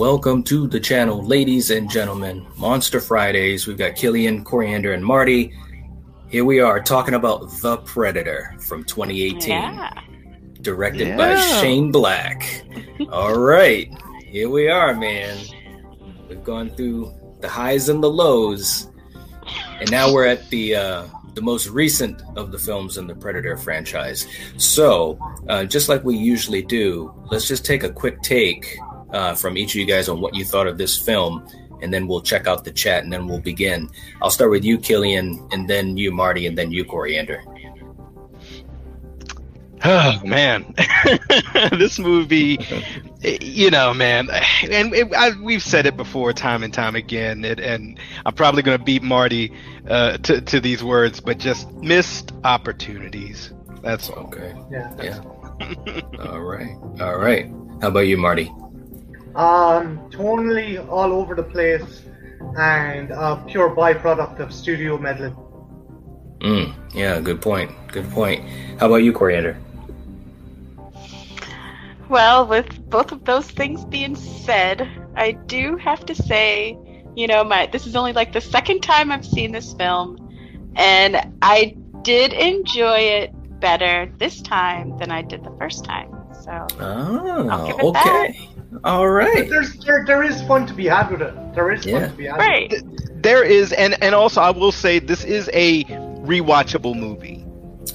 Welcome to the channel, ladies and gentlemen. Monster Fridays. We've got Killian, Coriander, and Marty. Here we are talking about The Predator from 2018, Yeah. directed Yeah. by Shane Black. All right, here we are, man. We've gone through the highs and the lows, and now we're at the uh, the most recent of the films in the Predator franchise. So, uh, just like we usually do, let's just take a quick take uh, from each of you guys on what you thought of this film, and then we'll check out the chat, and then we'll begin. I'll start with you, Killian, and then you, Marty, and then you, Coriander. Oh man, this movie, you know, man, and it, I, we've said it before, time and time again, it, and I'm probably going to beat Marty uh, to to these words, but just missed opportunities. That's all. Okay. Yeah. Yeah. all right. All right. How about you, Marty? Um, totally all over the place and a pure byproduct of studio meddling. Mm, yeah, good point. Good point. How about you, Coriander? Well, with both of those things being said, I do have to say, you know, my this is only like the second time I've seen this film, and I did enjoy it better this time than I did the first time. So I'll give Oh, it okay. All But right. there's there, there is fun to be had with it. There is Yeah. fun to be had. right, There is, and and also I will say this is a rewatchable movie.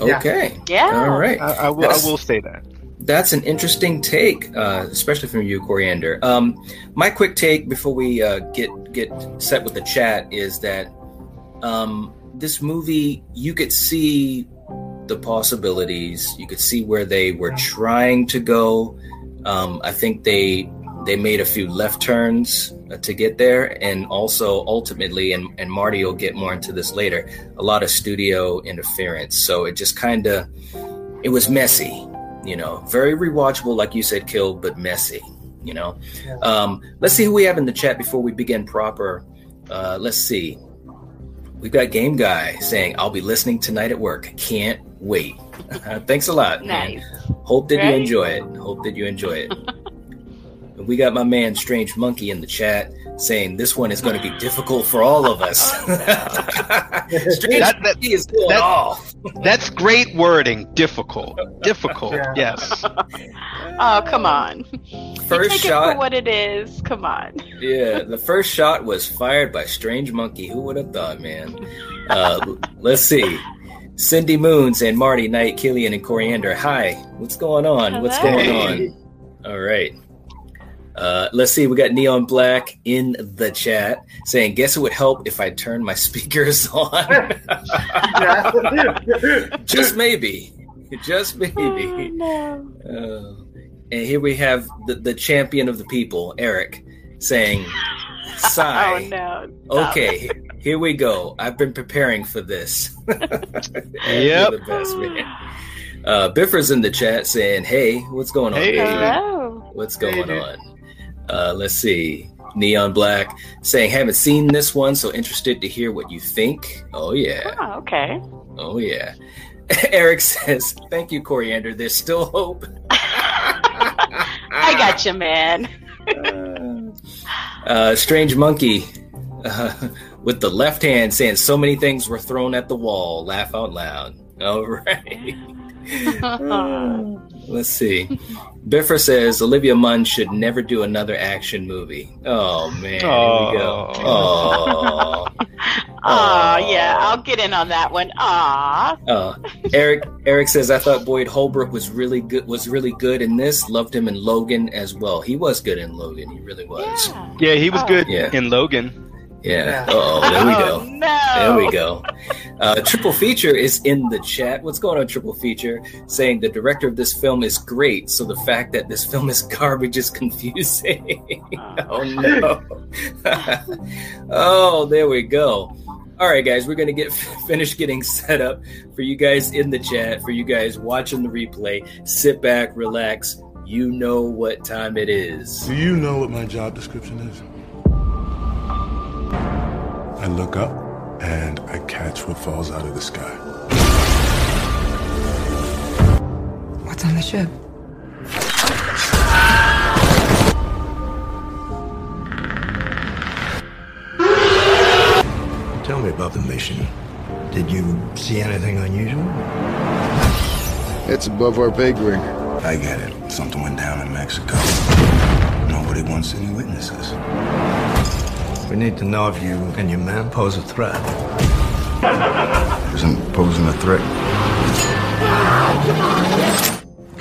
Okay. yeah, All right. I, I will That's- I will say that. That's an interesting take, uh, especially from you, Coriander. Um, my quick take before we uh, get get set with the chat is that um, this movie, you could see the possibilities. You could see where they were trying to go. Um, I think they they made a few left turns uh, to get there, and also ultimately, and and Marty will get more into this later. A lot of studio interference, so it just kind of it was messy you know, very rewatchable, like you said, Kill, but messy. You know, um, let's see who we have in the chat before we begin proper. Uh, let's see. We've got Game Guy saying, "I'll be listening tonight at work. Can't wait." Uh, thanks a lot. man. Hope that you enjoy it. Hope that you enjoy it. we got my man Strange Monkey in the chat saying this one is going to be difficult for all of us. Strange That- that- Monkey is going that- off. That's great wording. Difficult. Difficult. Yeah. Yes. Oh, come on. First Take it shot. for what it is. Come on. Yeah, the first shot was fired by Strange Monkey. Who would have thought, man? Uh, let's see. Cindy Moons and Marty Knight, Killian, and Coriander. Hi, what's going on? What's going on? All right. Uh, let's see. We got Neon Black in the chat saying, "Guess it would help if I turned my speakers on." Just maybe. Just maybe. Oh, no. Uh, and here we have the, the champion of the people, Eric, saying, "Sigh." Oh no. Stop. Okay, here we go. I've been preparing for this. Yep. You're the best man. Uh, Biffer's in the chat saying, "Hey, what's going on? Hey. baby? Hello. What's going dude. on?" Uh, let's see. Neon Black saying, "Haven't seen this one, so interested to hear what you think." Oh yeah, Oh, okay. oh yeah. Eric says, "Thank you, Coriander. There's still hope." I got you, man. uh, Strange Monkey uh, with the left hand saying, "So many things were thrown at the wall." Laugh out loud. All right. Let's see. Biffer says Olivia Munn should never do another action movie. Oh man, here we go. Oh, Aw, yeah, I'll get in on that one. Aw. uh, Eric. Eric says I thought Boyd Holbrook was really good. Was really good in this. Loved him in Logan as well. He was good in Logan. He really was. Yeah. Yeah, he was Oh. good Yeah. in Logan. Yeah. Yeah. Oh, there we Oh, go. no. There we go. Uh, Triple Feature is in the chat. What's going on, Triple Feature? Saying the director of this film is great, so the fact that this film is garbage is confusing. oh no. oh, there we go. All right, guys, we're gonna get finished getting set up for you guys in the chat, for you guys watching the replay. Sit back, relax. You know what time it is. Do you know what my job description is? I look up and I catch what falls out of the sky. What's on the ship? Tell me about the mission. Did you see anything unusual? It's above our pay grade. I get it. Something went down in Mexico. Nobody wants any witnesses. We need to know if you and your men pose a threat. Isn't posing a threat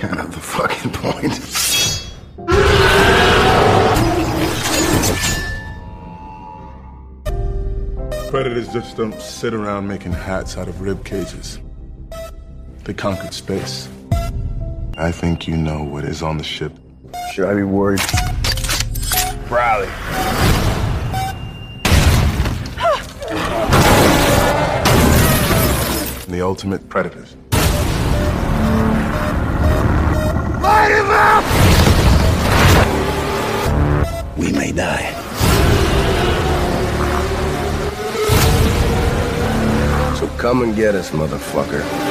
kind of the fucking point? Predators just don't sit around making hats out of rib cages. They conquered space. I think you know what is on the ship. Should I be worried? Riley. The ultimate predators. Light him up! We may die. So come and get us, motherfucker.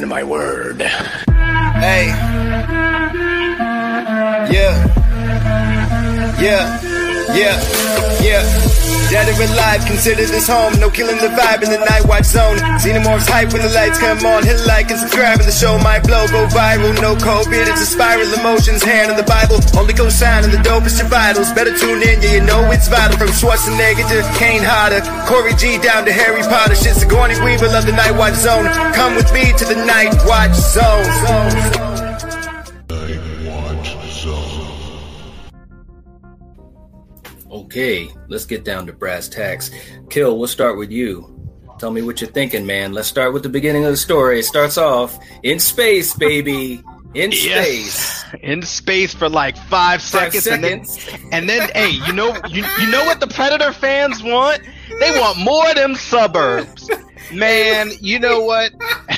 Man of my word. Hey. Yeah. Yeah. Yeah. Yeah. Dead or alive, consider this home. No killing the vibe in the night watch zone. Xenomorphs hype when the lights come on. Hit like and subscribe and the show might blow. Go viral, no COVID. It's a spiral. Emotions, hand on the Bible. Only go sign in the dopest your vitals. Better tune in, yeah, you know it's vital. From Schwarzenegger to Kane Hodder. Corey G down to Harry Potter. Shit, Sigourney Weaver love the night watch zone. Come with me to the night watch zone. zone, Okay, let's get down to brass tacks. Kill, we'll start with you. Tell me what you're thinking, man. Let's start with the beginning of the story. It starts off in space, baby. In space. Yes, in space for like five, Five seconds, seconds. and then, and then, hey, you know, you, you know what the Predator fans want? They want more of them suburbs, man. You know what?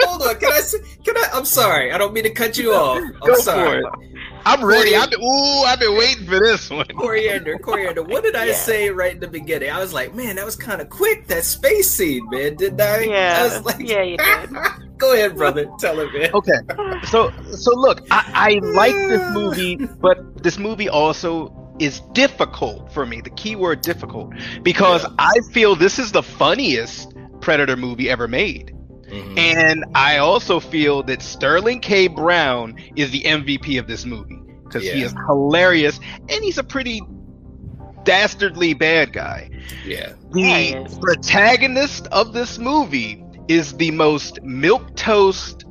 Hold on, can I? Can I? I'm sorry. I don't mean to cut you off. I'm Go sorry. for it. I'm ready. I've been, ooh, I've been waiting for this one. Coriander, coriander. What did I Yeah. say right in the beginning? I was like, man, that was kind of quick. That space scene, man. Didn't I? I Yeah. was like, Yeah, you did. Go ahead, brother. Tell him, man. Okay, so so look, I, I like this movie, but this movie also is difficult for me. The key word difficult because Yeah. I feel this is the funniest Predator movie ever made. Mhm. And I also feel that Sterling K. Brown is the MVP of this movie because he is hilarious and he's a pretty dastardly bad guy. Yeah. Yeah, The is. protagonist of this movie is the most milk toast,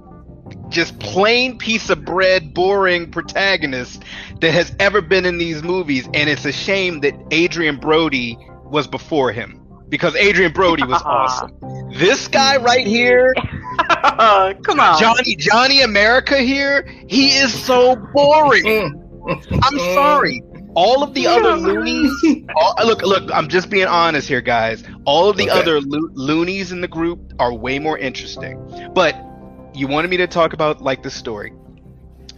just plain piece of bread, boring protagonist that has ever been in these movies, and it's a shame that Adrien Brody was before him because Adrien Brody was awesome. This guy right here, Come on. Johnny Johnny America here, he is so boring. I'm sorry. All of the other loonies. All, look, look. I'm just being honest here, guys. All of the Okay. other lo- loonies in the group are way more interesting. But you wanted me to talk about like the story.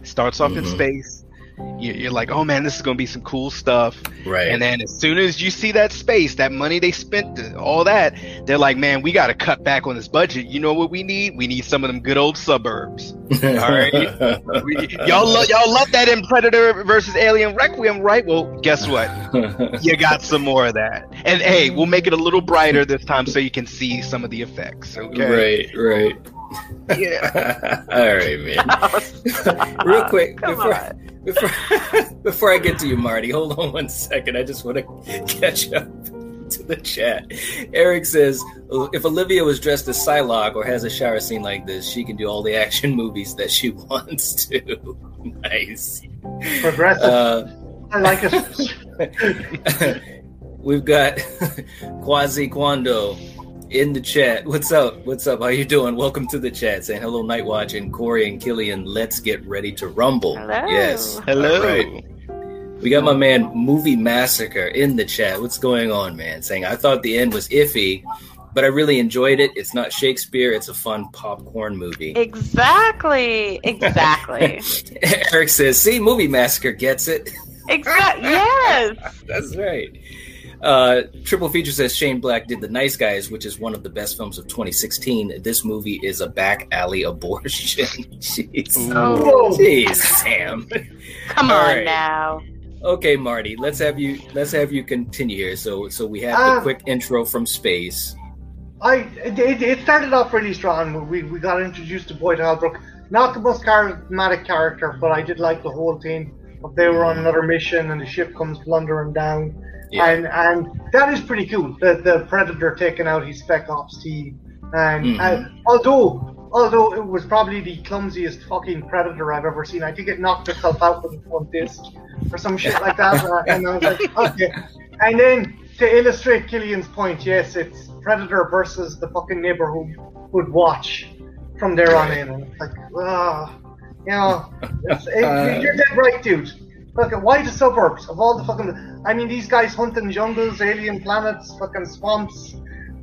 Starts off in Mhm. space. You- You're like, oh man, this is gonna be some cool stuff. Right. And then as soon as you see that space, that money they spent, all that, they're like, man, we got to cut back on this budget. You know what we need? We need some of them good old suburbs. All right. We- y'all, lo- y'all love that in Predator versus Alien Requiem, right? Well, guess what? You got some more of that. And hey, we'll make it a little brighter this time so you can see some of the effects. Okay. Right. Right. Yeah. All right, man. Real quick, Come before, on. before before I get to you, Marty, hold on one second. I just want to catch up to the chat. Eric says, if Olivia was dressed as Psylocke or has a shower scene like this, she can do all the action movies that she wants to. nice. Progressive. Uh, I like it. We've got Quasi Quando in the chat. What's up? What's up? How you doing? Welcome to the chat. Saying hello, Night Watch and Corey and Killian. Let's get ready to rumble. Hello. Yes. Hello. All right. We got my man Movie Massacre in the chat. What's going on, man? Saying I thought the end was iffy, but I really enjoyed it. It's not Shakespeare. It's a fun popcorn movie. Exactly. Exactly. Eric says, "See, Movie Massacre gets it." exactly. Yes. That's right. Uh, Triple Feature says Shane Black did The Nice Guys, which is one of the best films of 2016. This movie is a back alley abortion. Jeez. Oh. Jeez, Sam. Come All on right. now. Okay, Marty, let's have you let's have you continue here. So so we have Uh, the quick intro from space. I it, it it started off really strong. We we got introduced to Boyd Holbrook. Not the most charismatic character, but I did like the whole thing. Of they were on another mission and the ship comes blundering down, Yeah. and and that is pretty cool. The the Predator taking out his Spec Ops team, and Mhm. uh, although although it was probably the clumsiest fucking Predator I've ever seen, I think it knocked itself out with one disc or some shit like that. uh, and I was like, okay. And then to illustrate Killian's point, yes, it's Predator versus the fucking neighborhood would watch from there on in. And it's like, ah, you know, it's, it, Uh. you're dead right, dude. Look, why the suburbs of all the fucking? I mean, these guys hunting jungles, alien planets, fucking swamps,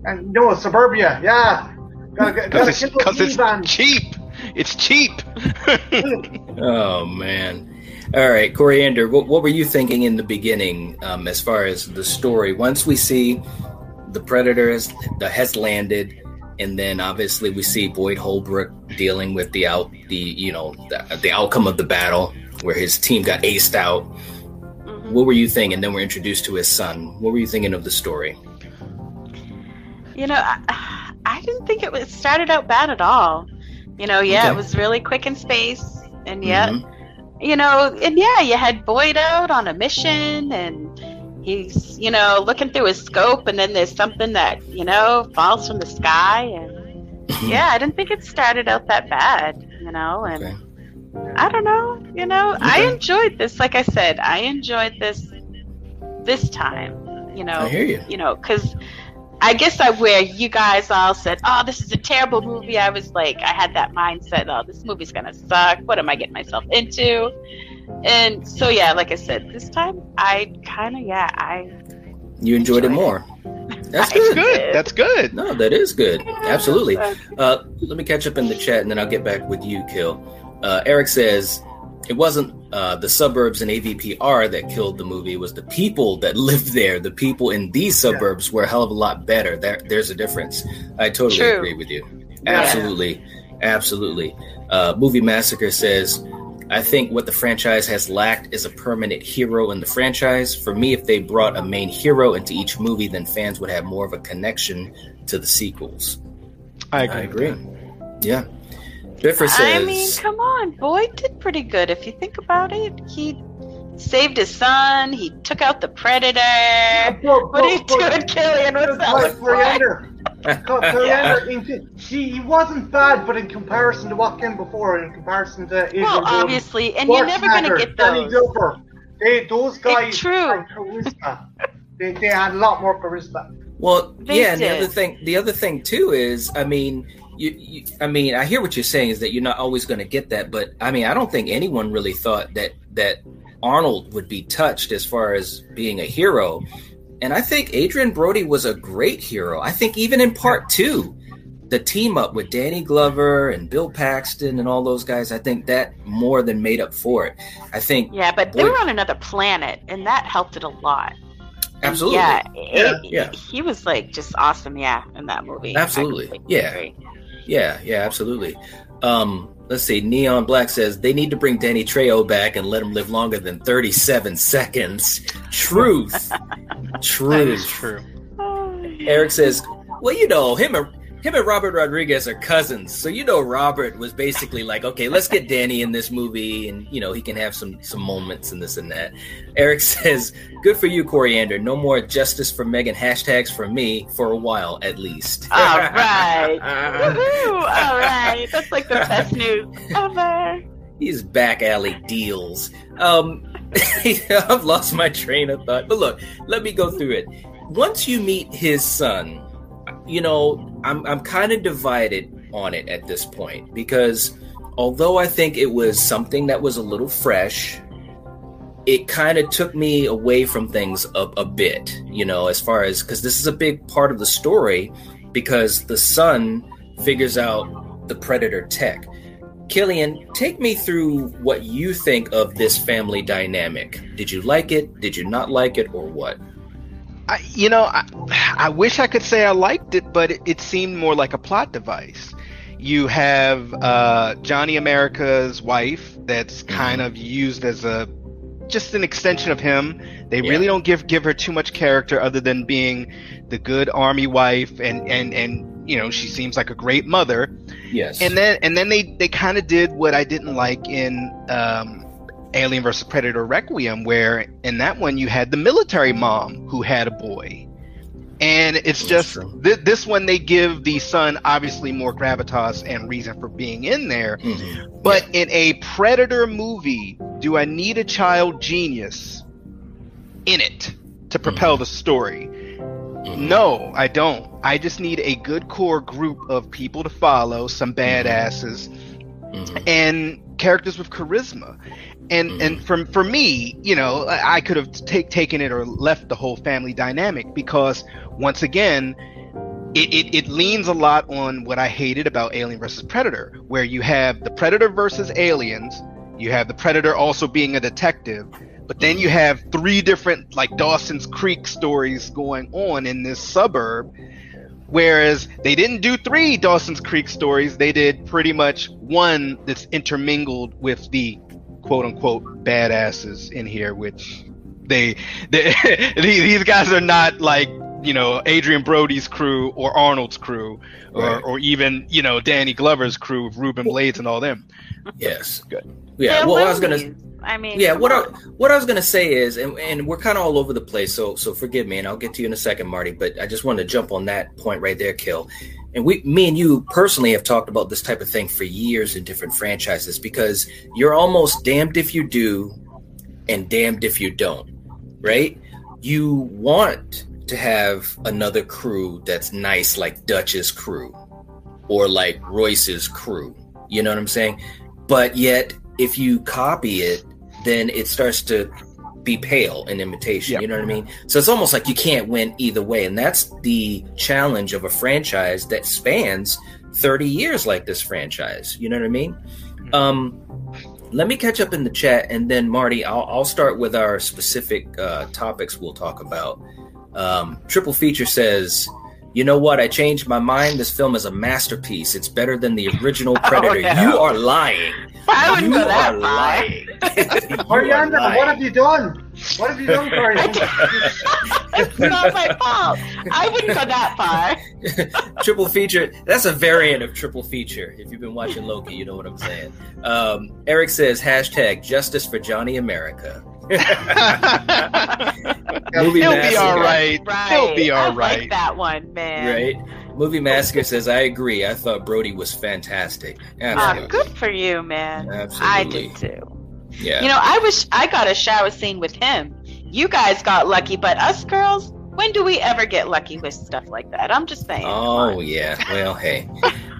and no suburbia. Yeah, gotta, gotta Because it's, kill it's minivans. cheap. It's cheap. Oh man. All right, Coriander, what, what were you thinking in the beginning um, as far as the story? Once we see the Predator has, the, has landed, and then obviously we see Boyd Holbrook dealing with the out the you know the, the outcome of the battle where his team got aced out. Mhm. What were you thinking? And then we're introduced to his son. What were you thinking of the story? You know, I, I didn't think it was started out bad at all. You know, yeah, Okay. it was really quick in space, and yet, Mhm. you know, and yeah, you had Boyd out on a mission, and he's, you know, looking through his scope, and then there's something that, you know, falls from the sky, and yeah, I didn't think it started out that bad, you know, and Okay. I don't know, you know, I enjoyed this. Like I said, I enjoyed this this time, you know I hear you. you know, because I guess I where you guys all said, "Oh, this is a terrible movie." I was like, I had that mindset, "Oh, this movie's gonna suck. What am I getting myself into?" And so, yeah, like I said, this time I kind of, yeah, I You enjoyed it Enjoyed it. more. That's I good. Good. That's good. No, that is good. Absolutely. Uh, let me catch up in the chat and then I'll get back with you, Kill. Uh, Eric says it wasn't uh, the suburbs and AVPR that killed the movie. It was the people that lived there. The people in these suburbs were a hell of a lot better. There, there's a difference. I totally True. agree with you. Absolutely. Absolutely. Uh, Movie Massacre says, I think what the franchise has lacked is a permanent hero in the franchise. For me, if they brought a main hero into each movie, then fans would have more of a connection to the sequels. I I agree. agree. Yeah. Biffer says, I mean, come on, Boyd did pretty good if you think about it. He saved his son. He took out the predator. But- What are you but- but- doing, Killian? What's that Like look like? Coriander. Co- he, he wasn't bad, but in comparison to what came before, in comparison to Adrien Well, Brody, obviously, and you're never gonna get Danny those. Glover, they, those guys true. had charisma. they, they had a lot more charisma. Well, They yeah, and the other thing, the other thing too is, I mean, you, you, I mean, I hear what you're saying is that you're not always going to get that, but I mean, I don't think anyone really thought that that Arnold would be touched as far as being a hero, and I think Adrien Brody was a great hero. I think even in part two, the team up with Danny Glover and Bill Paxton and all those guys, I think that more than made up for it. I think Yeah, but they were on another planet, and that helped it a lot. Absolutely, Yeah, Yeah, it- yeah. He was like just awesome. Yeah, in that movie. Absolutely, yeah. agree. Yeah, yeah, absolutely. Um, let's see. Neon Black says they need to bring Danny Trejo back and let him live longer than 37 seconds. Truth. That is Truth. true. Eric says, well, you know, him and him and Robert Rodriguez are cousins. So you know Robert was basically like, okay, let's get Danny in this movie and you know, he can have some some moments and this and that. Eric says, good for you, Coriander. No more justice for Megan hashtags for me for a while at least. All right. Woohoo! All right. That's like the best news ever. These back alley deals. Um, I've lost my train of thought. But look, let me go through it. Once you meet his son, you know, I'm I'm kind of divided on it at this point because although I think it was something that was a little fresh, it kind of took me away from things a, a bit, you know, as far as because this is a big part of the story because the son figures out the predator tech. Killian, take me through what you think of this family dynamic. Did you like it? Did you not like it, or what? I, you know, I, I wish I could say I liked it, but it, it seemed more like a plot device. You have uh, Johnny America's wife that's Mm-hmm. kind of used as a just an extension of him. They Yeah. really don't give give her too much character other than being the good army wife and and and you know she seems like a great mother. Yes. And then and then they they kind of did what I didn't like in um, Alien vs Predator Requiem, where in that one you had the military mom who had a boy, and it's just th- this one they give the son obviously more gravitas and reason for being in there. Mhm. But in a Predator movie, do I need a child genius in it to propel the story? Mhm. No, I don't. I just need a good core group of people to follow, some badasses, Mhm. and characters with charisma. And Mhm. and for for me, you know, I, I could have take, taken it or left the whole family dynamic because once again, it, it, it leans a lot on what I hated about Alien versus Predator, where you have the Predator versus aliens, you have the Predator also being a detective, but then you have three different like Dawson's Creek stories going on in this suburb. Whereas they didn't do three Dawson's Creek stories, they did pretty much one that's intermingled with the quote unquote badasses in here, which they, they these guys are not like you know Adrien Brody's crew or Arnold's crew or, Right. or even you know Danny Glover's crew of Ruben Blades and all them. Yes. Good. Yeah. They're Well, I was gonna. I mean, Yeah. What I, what I was gonna say is, and, and we're kind of all over the place, so so forgive me, and I'll get to you in a second, Marty. But I just wanted to jump on that point right there, Kill. And we, me and you personally have talked about this type of thing for years in different franchises because you're almost damned if you do, and damned if you don't, right? You want to have another crew that's nice, like Dutch's crew, or like Royce's crew. You know what I'm saying? But yet, if you copy it, then it starts to be pale in imitation. Yep. You know what I mean? So it's almost like you can't win either way. And that's the challenge of a franchise that spans 30 years like this franchise. You know what I mean? Um, let me catch up in the chat, and then Marty, I'll, I'll start with our specific uh, topics we'll talk about. Um, Triple Feature says, "You know what? I changed my mind. This film is a masterpiece. It's better than the original Predator. no. You are lying. I wouldn't you go that are lying. You are Ariana, lying. what have you done? What have you done, Ariana? it's not my fault. I wouldn't go that far. triple feature. That's a variant of triple feature. If you've been watching Loki, you know what I'm saying. Um, Eric says hashtag justice for Johnny America. Movie He'll be Massacre. all right. Right. He'll be I all right. like that one, man. Right? Movie Massacre says I agree. I thought Brody was fantastic. Ah, Absolutely. good for you, man. Absolutely. I Absolutely. did too. Yeah. You know, I wish I got a shower scene with him. You guys got lucky, but us girls, when do we ever get lucky with stuff like that? I'm just saying. Oh yeah. Well, hey.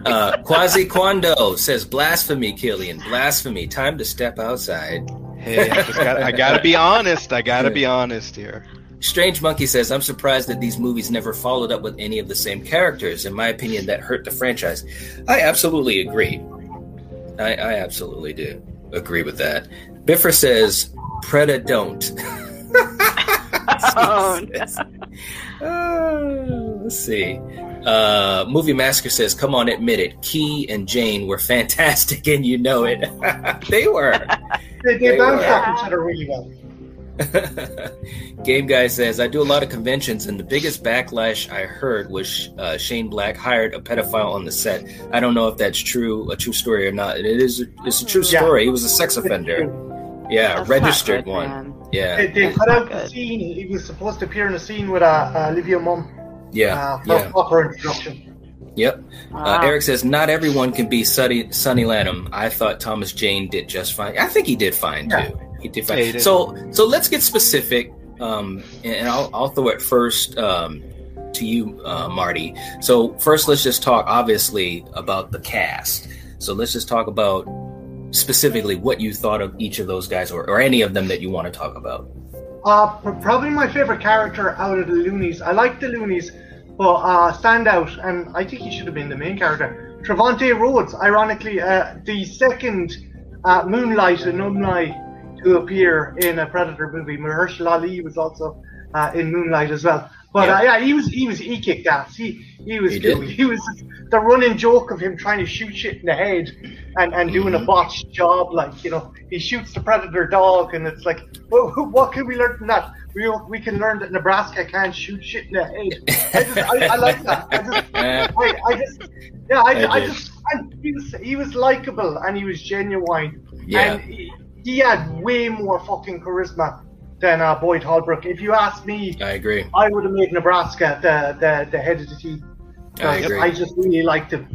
Uh, Quasi Quando says blasphemy, Killian. Blasphemy. Time to step outside. Hey, I, gotta, I gotta be honest. I gotta be honest here. Strange Monkey says, I'm surprised that these movies never followed up with any of the same characters. In my opinion, that hurt the franchise. I absolutely agree. I, I absolutely do agree with that. Biffer says, Preda don't. Oh, no. Uh, let's see. Uh, Movie Massacre says, "Come on, admit it. Key and Jane were fantastic, and you know it. they were." They, they They bounce were. each other really well. Game Guy says, I do a lot of conventions, and the biggest backlash I heard was uh, Shane Black hired a pedophile on the set. I don't know if that's true, a true story or not. It is. It's a true Yeah. story. He was a sex offender. Yeah, That's registered good, one. man. Yeah, They, they cut not out the scene. He was supposed to appear in a scene with uh, uh, Olivia Munn yeah, uh, for yeah. proper introduction. Yep. Uh, Eric says, not everyone can be Sonny, Sonny Landham. I thought Thomas Jane did just fine. I think he did fine Yeah. too. He did fine. Yeah, he did. So, so let's get specific. Um, and and I'll, I'll throw it first um, to you, uh, Marty. So first, let's just talk obviously about the cast. So let's just talk about specifically what you thought of each of those guys, or, or any of them that you want to talk about. Uh, probably my favorite character out of the Loonies. I like the Loonies, but uh, standout, and I think he should have been the main character. Trevante Rhodes, ironically, uh, the second uh, Moonlight alumni to appear in a Predator movie. Mahershala Ali was also uh, in Moonlight as well. But Yeah. uh, yeah, he was he was he kicked ass. He he was He cool. he was the running joke of him trying to shoot shit in the head and, and doing Mm-hmm. a botched job. Like you know, he shoots the predator dog, and it's like, well, what can we learn from that? We we can learn that Nebraska can't shoot shit in the head. I just I, I like that. I just I, I just yeah I, I I, just and he was he was likable and he was genuine. Yeah. And he, he had way more fucking charisma than uh, Boyd Holbrook. If you ask me, I agree. I would have made Nebraska the, the, the head of the team. I agree. I just really liked him.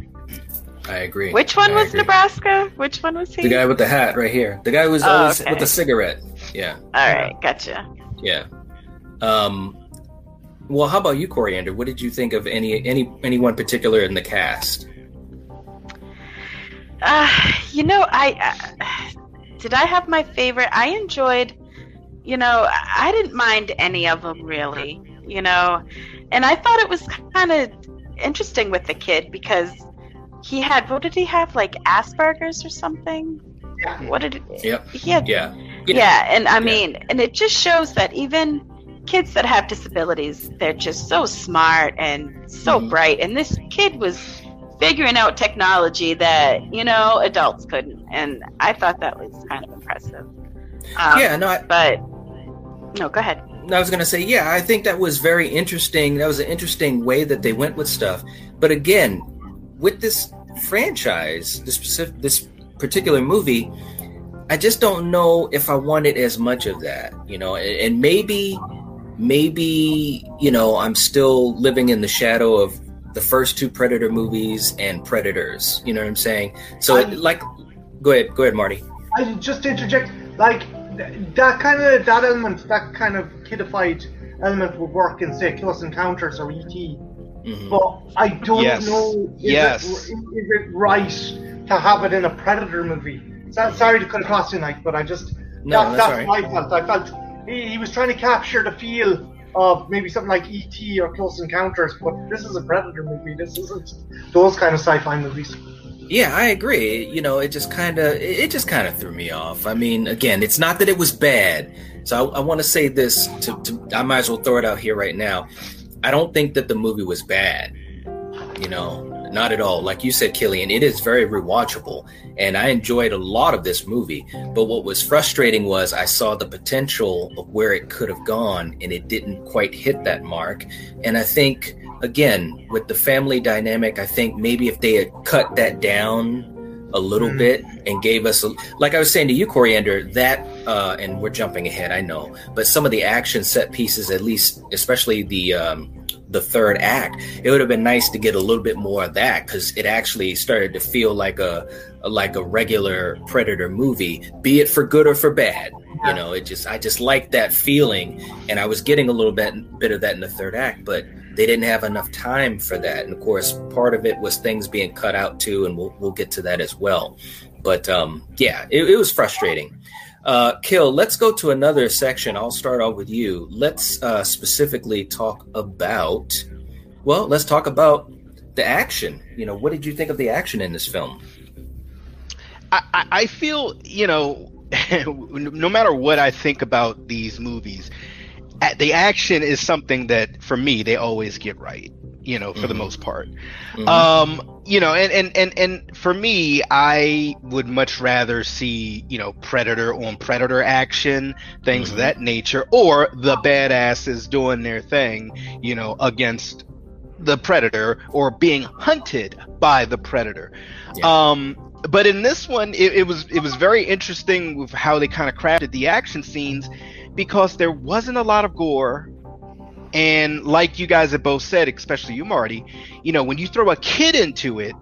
I agree. Which one I was agree. Nebraska? Which one was he? The guy with the hat right here. The guy who was Oh, always okay. with the cigarette. Yeah, All right, gotcha. yeah. Um, well, how about you, Coriander? What did you think of any any anyone particular in the cast? Uh, you know, I uh, did I have my favorite. I enjoyed, you know, I didn't mind any of them really, you know, and I thought it was kind of interesting with the kid because he had what did he have like Asperger's or something? What did it, Yep. he had? Yeah. Yeah, and I mean, and it just shows that even kids that have disabilities, they're just so smart and so Mhm. bright. And this kid was figuring out technology that you know adults couldn't, and I thought that was kind of impressive. Um, yeah. No, I, but no, go ahead. I was going to say, yeah, I think that was very interesting. That was an interesting way that they went with stuff. But again, with this franchise, this specific, this particular movie, I just don't know if I wanted as much of that, you know. And, and maybe, maybe you know, I'm still living in the shadow of the first two Predator movies and Predators. You know what I'm saying? So, I- like, go ahead, go ahead, Marty. I just interject, like, th- that kind of, that element, that kind of kidified element would work in, say, Close Encounters or E.T. Mhm. But I don't Yes. know is, Yes. it, is it right to have it in a Predator movie. So, sorry to cut across tonight, but I just No, that, that's that's right. my fault. I felt he, he was trying to capture the feel of maybe something like E.T. or Close Encounters, but this is a Predator movie. This isn't those kind of sci-fi movies. Yeah, I agree. You know, it just kind of it just kind of threw me off. I mean, again, it's not that it was bad. So I, I want to say this to, to I might as well throw it out here right now. I don't think that the movie was bad. You know, not at all. Like you said, Killian, it is very rewatchable, and I enjoyed a lot of this movie. But what was frustrating was I saw the potential of where it could have gone, and it didn't quite hit that mark. And I think again with the family dynamic, I think maybe if they had cut that down a little Mhm. bit and gave us a, like I was saying to you, Coriander, that uh, and we're jumping ahead, I know, but some of the action set pieces, at least, especially the um, the third act, it would have been nice to get a little bit more of that because it actually started to feel like a, a like a regular Predator movie, be it for good or for bad. You know, it just I just liked that feeling, and I was getting a little bit bit of that in the third act, but they didn't have enough time for that. And of course, part of it was things being cut out too, and we'll we'll get to that as well. But um, yeah, it, it was frustrating. Uh, Kill, let's go to another section. I'll start off with you. Let's uh, specifically talk about, well, let's talk about the action. You know, what did you think of the action in this film? I, I feel, you know, no matter what I think about these movies, the action is something that, for me, they always get right. You know, for the Mhm. most part. Mhm. Um, you know, and, and and and for me, I would much rather see you know predator on predator action, things Mhm. of that nature, or the badasses doing their thing, you know, against the predator or being hunted by the predator. Yeah. Um, but in this one, it, it was it was very interesting with how they kind of crafted the action scenes because there wasn't a lot of gore. And like you guys have both said, especially you, Marty, you know, when you throw a kid into it,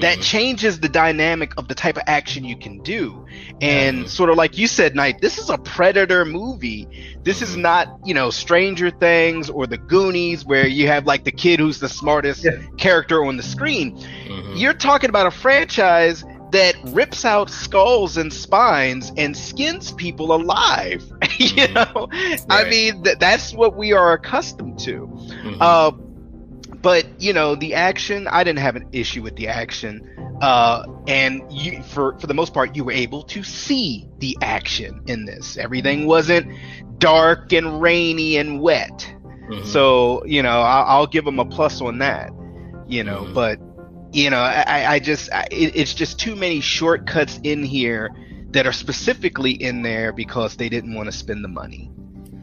that Mhm. changes the dynamic of the type of action you can do. And Mhm. sort of like you said, Knight, this is a predator movie. This is Mhm. not, you know, Stranger Things or the Goonies where you have like the kid who's the smartest Yeah. character on the screen. Mhm. You're talking about a franchise that rips out skulls and spines and skins people alive. you Mhm. know, I mean, th- that's what we are accustomed to. Mhm. Uh, but you know, the action, I didn't have an issue with the action. Uh, and you, for for the most part, you were able to see the action in this. Everything wasn't dark and rainy and wet. Mm-hmm. So you know, I'll, I'll, give them a plus on that. You know, mm-hmm. but you know, I, I just, I, it's just too many shortcuts in here that are specifically in there because they didn't want to spend the money.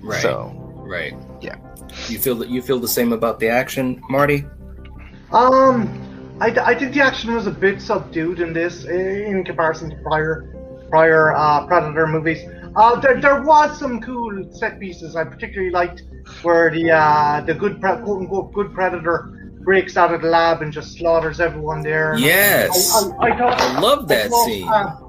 Right. So right. Yeah. You feel that you feel the same about the action, Marty? Um, I, I think the action was a bit subdued in this in comparison to prior prior uh, Predator movies. Uh, there, there was some cool set pieces. I particularly liked where the uh, the good pre- quote unquote good Predator breaks out of the lab and just slaughters everyone there. Yes, I, I, I, thought, I love that thought, scene. Uh,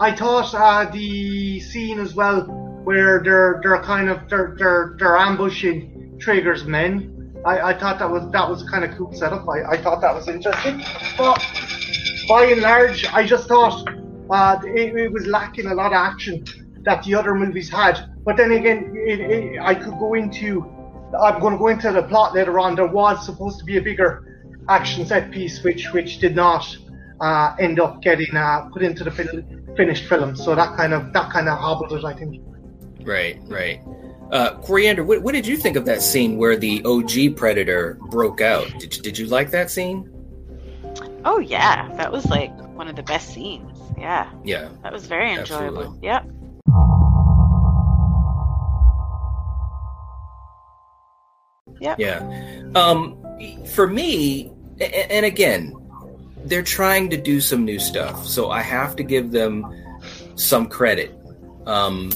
I thought uh, the scene as well where they're they're kind of they're they're, they're ambushing Traeger's men. I, I thought that was that was kind of cool setup. I, I thought that was interesting, but by and large, I just thought uh, it, it, was lacking a lot of action that the other movies had. But then again, it, it, I could go into. I'm going to go into the plot later on. There was supposed to be a bigger action set piece, which which did not uh, end up getting uh, put into the fil- finished film. So that kind of that kind of hobbled it, I think. Right, right. Uh, Coriander, what, what, did you think of that scene where the OG Predator broke out? Did you, did you like that scene? Oh yeah, that was like one of the best scenes. Yeah. Yeah. That was very enjoyable. Absolutely. Yep. Yeah. Yeah. Um, for me, and again, they're trying to do some new stuff, so I have to give them some credit. Um,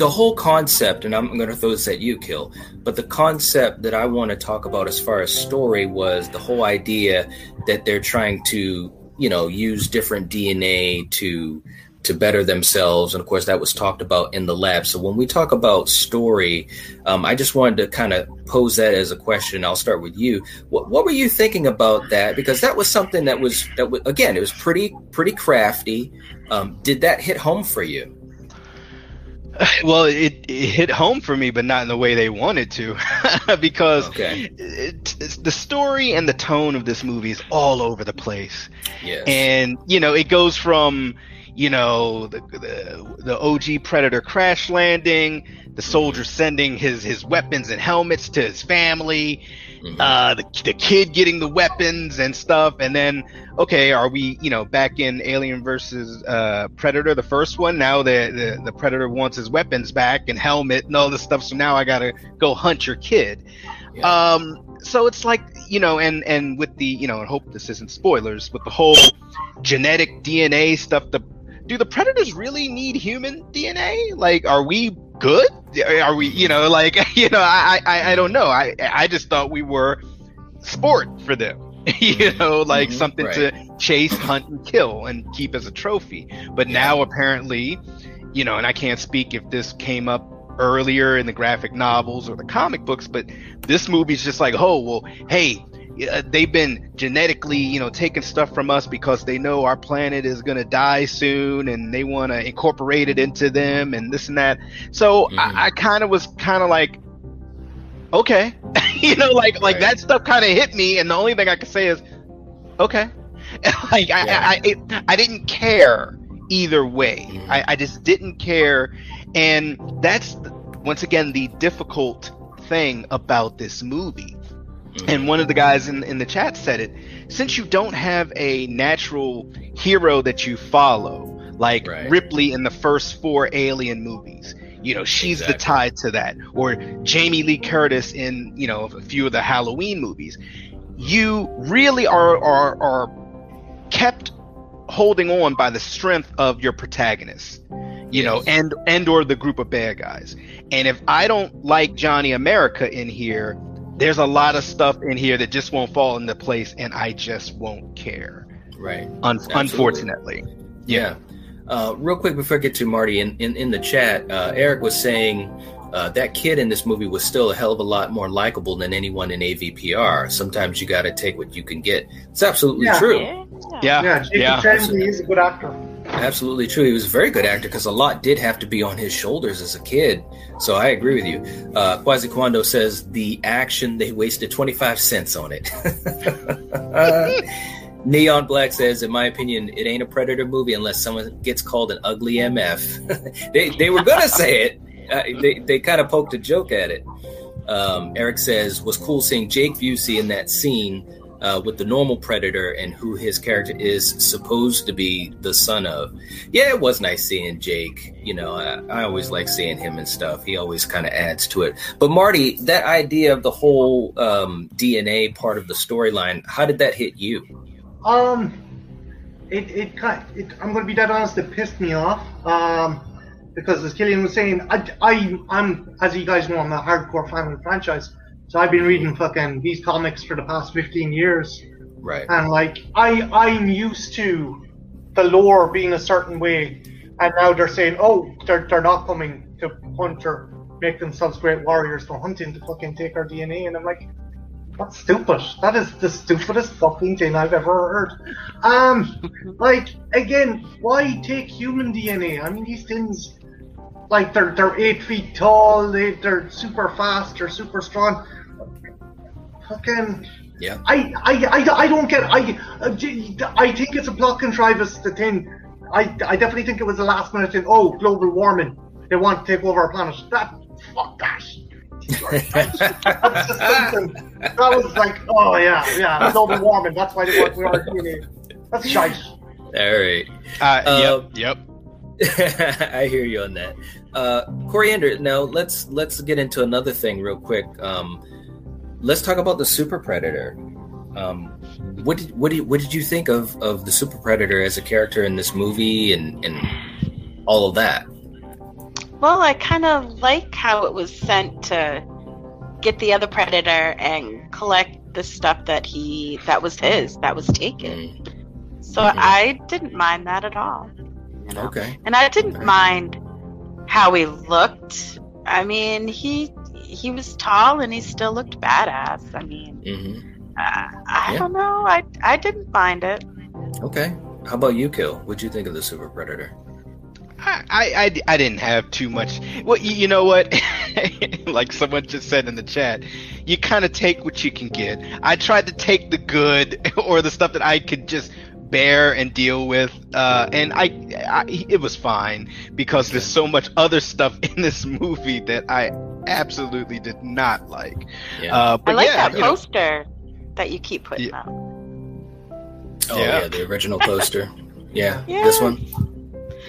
the whole concept, and I'm going to throw this at you, Kill, but the concept that I want to talk about as far as story was the whole idea that they're trying to, you know, use different DNA to to better themselves, and of course that was talked about in the lab. So when we talk about story, um, I just wanted to kind of pose that as a question. I'll start with you. What, what were you thinking about that? Because that was something that was that was again, it was pretty pretty crafty. Um, did that hit home for you? well, it, it, hit home for me, but not in the way they wanted to, because okay. it, the story and the tone of this movie is all over the place. Yes. And you know, it goes from you know the, the, the OG Predator crash landing, the soldier sending his his weapons and helmets to his family, mm-hmm. uh, the the kid getting the weapons and stuff, and then okay, are we, you know, back in Alien versus uh, Predator, the first one? Now the, the, the Predator wants his weapons back and helmet and all this stuff. So now I gotta go hunt your kid. Yeah. Um, so it's like you know, and and with the you know, I hope this isn't spoilers, with the whole genetic DNA stuff. The do the predators really need human DNA? Like, are we good? Are we, you know, like, you know, I, I, I don't know. I, I just thought we were sport for them. you know, like mm-hmm, something right. to chase, hunt, and kill and keep as a trophy. But yeah. now apparently, you know, and I can't speak if this came up earlier in the graphic novels or the comic books, but this movie's just like, oh, well, hey, uh, they've been genetically, you know, taking stuff from us because they know our planet is going to die soon and they want to incorporate it into them and this and that. So mm-hmm. I, I kind of was kind of like, okay, you know, like like that stuff kind of hit me, and the only thing I could say is, okay, like yeah. I I, it, I didn't care either way. Mm-hmm. I, I just didn't care, and that's once again the difficult thing about this movie. And one of the guys in in the chat said it. Since you don't have a natural hero that you follow, like right. Ripley in the first four Alien movies, you know, she's exactly. the tie to that. Or Jamie Lee Curtis in, you know, a few of the Halloween movies. You really are are are kept holding on by the strength of your protagonist. You yes. know, and and or the group of bad guys. And if I don't like Johnny America in here, there's a lot of stuff in here that just won't fall into place and I just won't care. Right. Un- unfortunately. Yeah. Uh, real quick before I get to Marty, in, in, in the chat, uh, Eric was saying uh, that kid in this movie was still a hell of a lot more likable than anyone in AVPR. Sometimes you got to take what you can get. It's absolutely yeah. true. Yeah, yeah, yeah. yeah. He's a good actor. Absolutely true. He was a very good actor because a lot did have to be on his shoulders as a kid. So I agree with you. Uh, Kwando says the action they wasted twenty five cents on it. Neon Black says, in my opinion, it ain't a Predator movie unless someone gets called an ugly MF. they, they were going to say it. Uh, they they kind of poked a joke at it. Um, Eric says was cool seeing Jake Busey in that scene uh, with the normal predator and who his character is supposed to be the son of. Yeah, it was nice seeing Jake. You know, I, I always like seeing him and stuff. He always kind of adds to it. But Marty, that idea of the whole um, DNA part of the storyline, how did that hit you? Um, it it. It, I'm to be dead honest. It pissed me off. Um, because as Killian was saying, I, I I'm as you guys know, I'm a hardcore fan of the franchise. So I've been reading fucking these comics for the past 15 years. Right. And like I I'm used to the lore being a certain way, and now they're saying, oh, they're they're not coming to hunt or make themselves great warriors. They're hunting to fucking take our DNA, and I'm like, that's stupid. That is the stupidest fucking thing I've ever heard. Um, like again, why take human DNA? I mean, these things, like they're they're eight feet tall, they they're super fast, they're super strong. Fucking. Yeah. I, I, I, I don't get I I think it's a plot contrivance the thing I, I definitely think it was a last minute thing oh global warming they want to take over our planet that fuck that that's that was like oh yeah yeah global warming that's why they want to our DNA that's shite All right. Uh, Um, yep, yep. I hear you on that. Uh, Coriander. Now let's let's get into another thing real quick. Um, let's talk about the Super Predator. Um, what did what did what did you think of of the Super Predator as a character in this movie and and all of that? Well, I kind of like how it was sent to get the other predator and collect the stuff that he that was his that was taken. So Mhm. I didn't mind that at all. You know? Okay. And I didn't Right. mind how he looked. I mean, he he was tall and he still looked badass. I mean, hmm uh, I Yeah. don't know. I I didn't mind it. Okay. How about you, Kill? What'd you think of the Super Predator? I, I, I, I didn't have too much. Well, you, you know what? like someone just said in the chat, you kind of take what you can get. I tried to take the good or the stuff that I could just bear and deal with, uh, and I, I, it was fine because there's so much other stuff in this movie that I absolutely did not like. Yeah. Uh, but I like yeah, that you know, poster that you keep putting Yeah. up. oh yeah. yeah, the original poster. Yeah. Yeah. This one.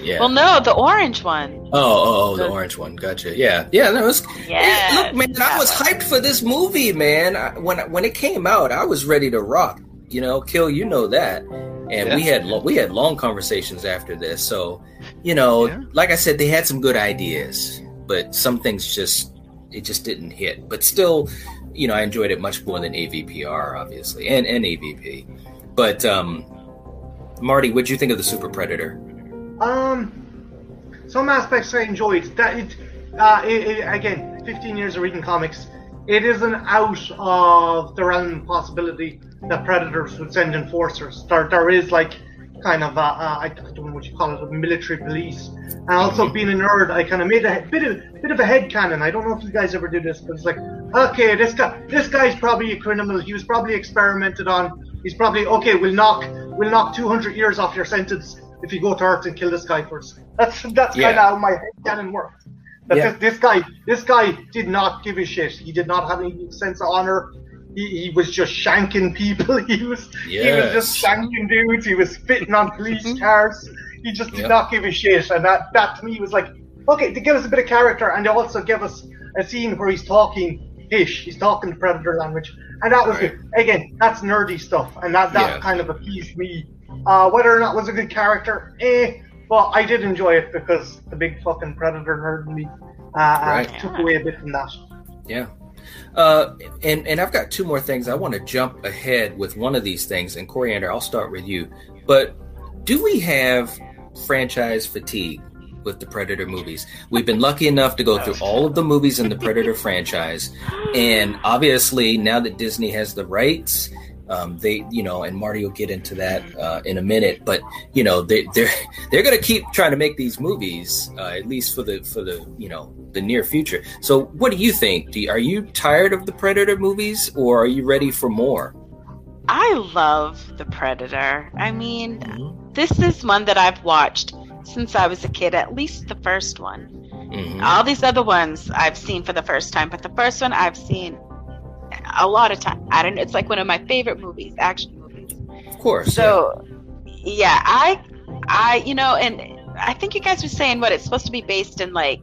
Yeah. Well, no, the orange one. Oh, oh, oh, the The- orange one. Gotcha. Yeah, yeah. That was. Yeah. Look, man, I was hyped for this movie, man. I, when when it came out, I was ready to rock. You know, kill. You know that. And we had lo- we had long conversations after this. So, you know, Yeah. like I said, they had some good ideas, but some things just it just didn't hit. But still, you know, I enjoyed it much more than AVPR, obviously, and and AVP. But um, Marty, what'd you think of the Super Predator? Um, some aspects I enjoyed. That it, uh, it, it, again, 15 years of reading comics, it isn't out of the realm of possibility that predators would send enforcers. There, there is like kind of a, a, I don't know what you call it, a military police. And also being a nerd, I kind of made a bit of bit of a head canon. I don't know if you guys ever do this, but it's like, okay, this guy, this guy's probably a criminal. He was probably experimented on. He's probably okay. We'll knock, we'll knock 200 years off your sentence if you go to Earth and kill this guy first. That's that's Yeah. kind of how my head canon works. That Yeah. this, this guy, this guy did not give a shit. He did not have any sense of honor. He, he was just shanking people. He was he was just shanking dudes. He was spitting on police cars. He just did Yep. not give a shit. And that that to me was like, okay, to give us a bit of character and to also give us a scene where he's talking ish. He's talking the predator language, and that was Right. good. again, that's nerdy stuff, and that that Yeah. kind of appeased me. Uh, whether or not it was a good character, eh. But I did enjoy it because the big fucking predator nerd me uh, uh, Right. took away a bit from that. Yeah. Uh, and and I've got two more things. I want to jump ahead with one of these things. And Coriander, I'll start with you. But do we have franchise fatigue with the Predator movies? We've been lucky enough to go through all of the movies in the Predator franchise, and obviously now that Disney has the rights. Um, they, you know, and Marty will get into that uh, in a minute, but you know, they, they're they're going to keep trying to make these movies, uh, at least for the for the you know the near future. So, what do you think? Do you, are you tired of the Predator movies, or are you ready for more? I love The Predator. I mean, Mhm. this is one that I've watched since I was a kid, at least the first one. Mhm. All these other ones I've seen for the first time, but the first one I've seen a lot of time. I don't. It's like one of my favorite movies, action movies. Of course. So, yeah, I, I, you know, and I think you guys were saying what it's supposed to be based in, like,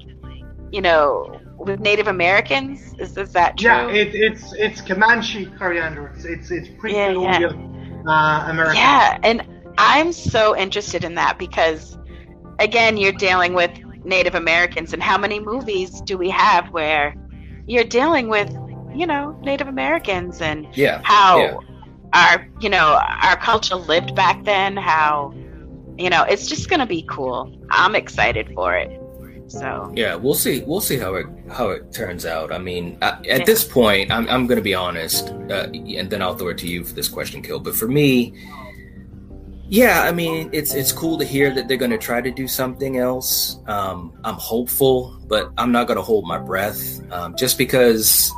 you know, with Native Americans. Is is that true? Yeah, it, it's it's Comanche coriander. It's it's it's Yeah, yeah. pre-colonial uh, American. Yeah, and I'm so interested in that because, again, you're dealing with Native Americans, and how many movies do we have where you're dealing with, you know, Native Americans and Yeah. how yeah. our, you know, our culture lived back then? How, you know, it's just gonna be cool. I'm excited for it. So Yeah, we'll see. We'll see how it how it turns out. I mean, uh, at Yeah. this point, I'm I'm going to be honest, uh, and then I'll throw it to you for this question, Kill. But for me, yeah, I mean, it's it's cool to hear that they're going to try to do something else. Um, I'm hopeful, but I'm not going to hold my breath, um, just because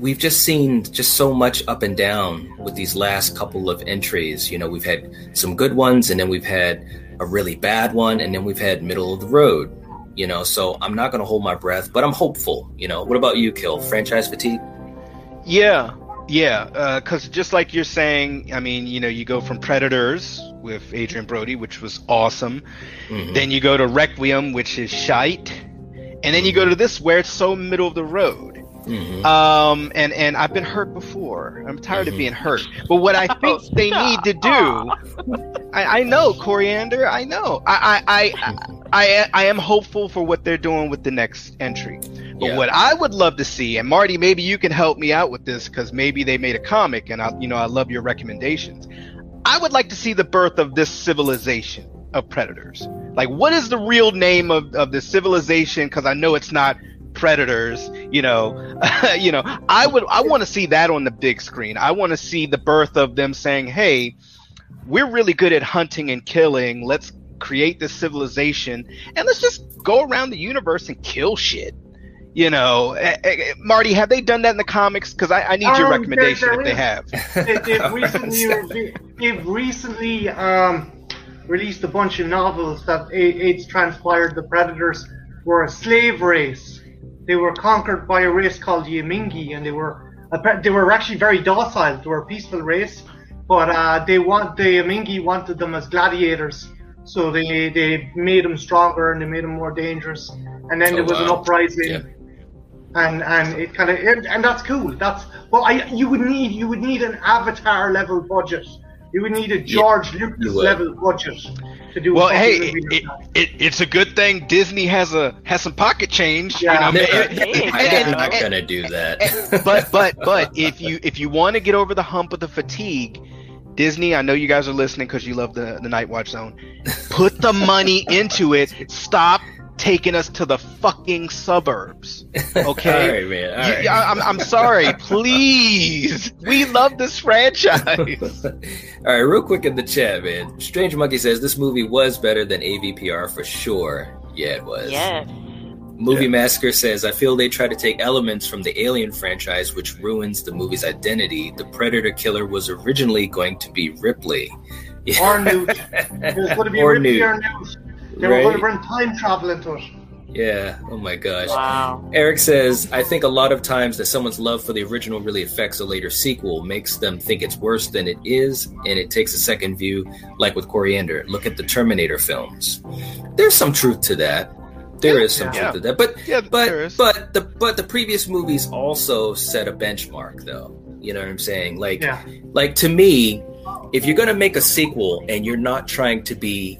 we've just seen just so much up and down with these last couple of entries. You know, we've had some good ones, and then we've had a really bad one, and then we've had middle of the road. You know, so I'm not going to hold my breath, but I'm hopeful. You know, what about you, Kill? Franchise fatigue? Yeah, yeah. Because just like you're saying, I mean, you know, you go from Predators with Adrien Brody, which was awesome. Mhm. Then you go to Requiem, which is shite. And then you go to this where it's so middle of the road. Mhm. Um, and and I've been hurt before. I'm tired of Mhm. being hurt. But what I think they need to do, I, I know coriander. I know. I I, I I I am hopeful for what they're doing with the next entry. But Yeah. what I would love to see, and Marty, maybe you can help me out with this because maybe they made a comic, and I you know I love your recommendations. I would like to see the birth of this civilization of predators. Like, what is the real name of, of the civilization? Because I know it's not predators. You know, you know. I would. I want to see that on the big screen. I want to see the birth of them saying, "Hey, we're really good at hunting and killing. Let's create this civilization and let's just go around the universe and kill shit." You know, Eh, eh, Marty, have they done that in the comics? Because I, I need your Um, recommendation there- if there they have. They, they've recently they've recently um, released a bunch of novels that it, it's transpired the predators were a slave race. They were conquered by a race called the Yamingi, and they were they were actually very docile. They were a peaceful race, but uh, they want the Yamingi wanted them as gladiators, so they they made them stronger and they made them more dangerous. And then Oh, there was an uprising Yeah. and and it kind of and, and that's cool. That's well, I you would need you would need an Avatar level budget. You would need a George Lucas you would. level budget to do. a Well, fucking hey, it, it, it's a good thing Disney has a has some pocket change. Yeah. You know, They're, and- and- they're and- not and- going to do that. but but but if you if you want to get over the hump of the fatigue, Disney, I know you guys are listening because you love the the Night Watch Zone. Put the money into it. Stop taking us to the fucking suburbs. Okay. All right, man. All You- right. I, am I'm sorry. Please, we love this franchise. All right, real quick in the chat, man. Strange Monkey says this movie was better than AVPR for sure. Yeah, it was. yeah, Movie Massacre says, I feel they try to take elements from the Alien franchise, which ruins the movie's identity. The Predator killer was originally going to be Ripley. Or Newt. It was going to be Or Ripley Newt. or Newt. They were going to bring time travel into it. Yeah. Oh my gosh. wow. Eric says, I think a lot of times that someone's love for the original really affects a later sequel, makes them think it's worse than it is, and it takes a second view, like with Coriander. Look at the Terminator films. There's some truth to that. There is some Yeah. truth to that. But Yeah, but but the but the previous movies also set a benchmark though. You know what I'm saying? Like Yeah. like to me, if you're gonna make a sequel and you're not trying to be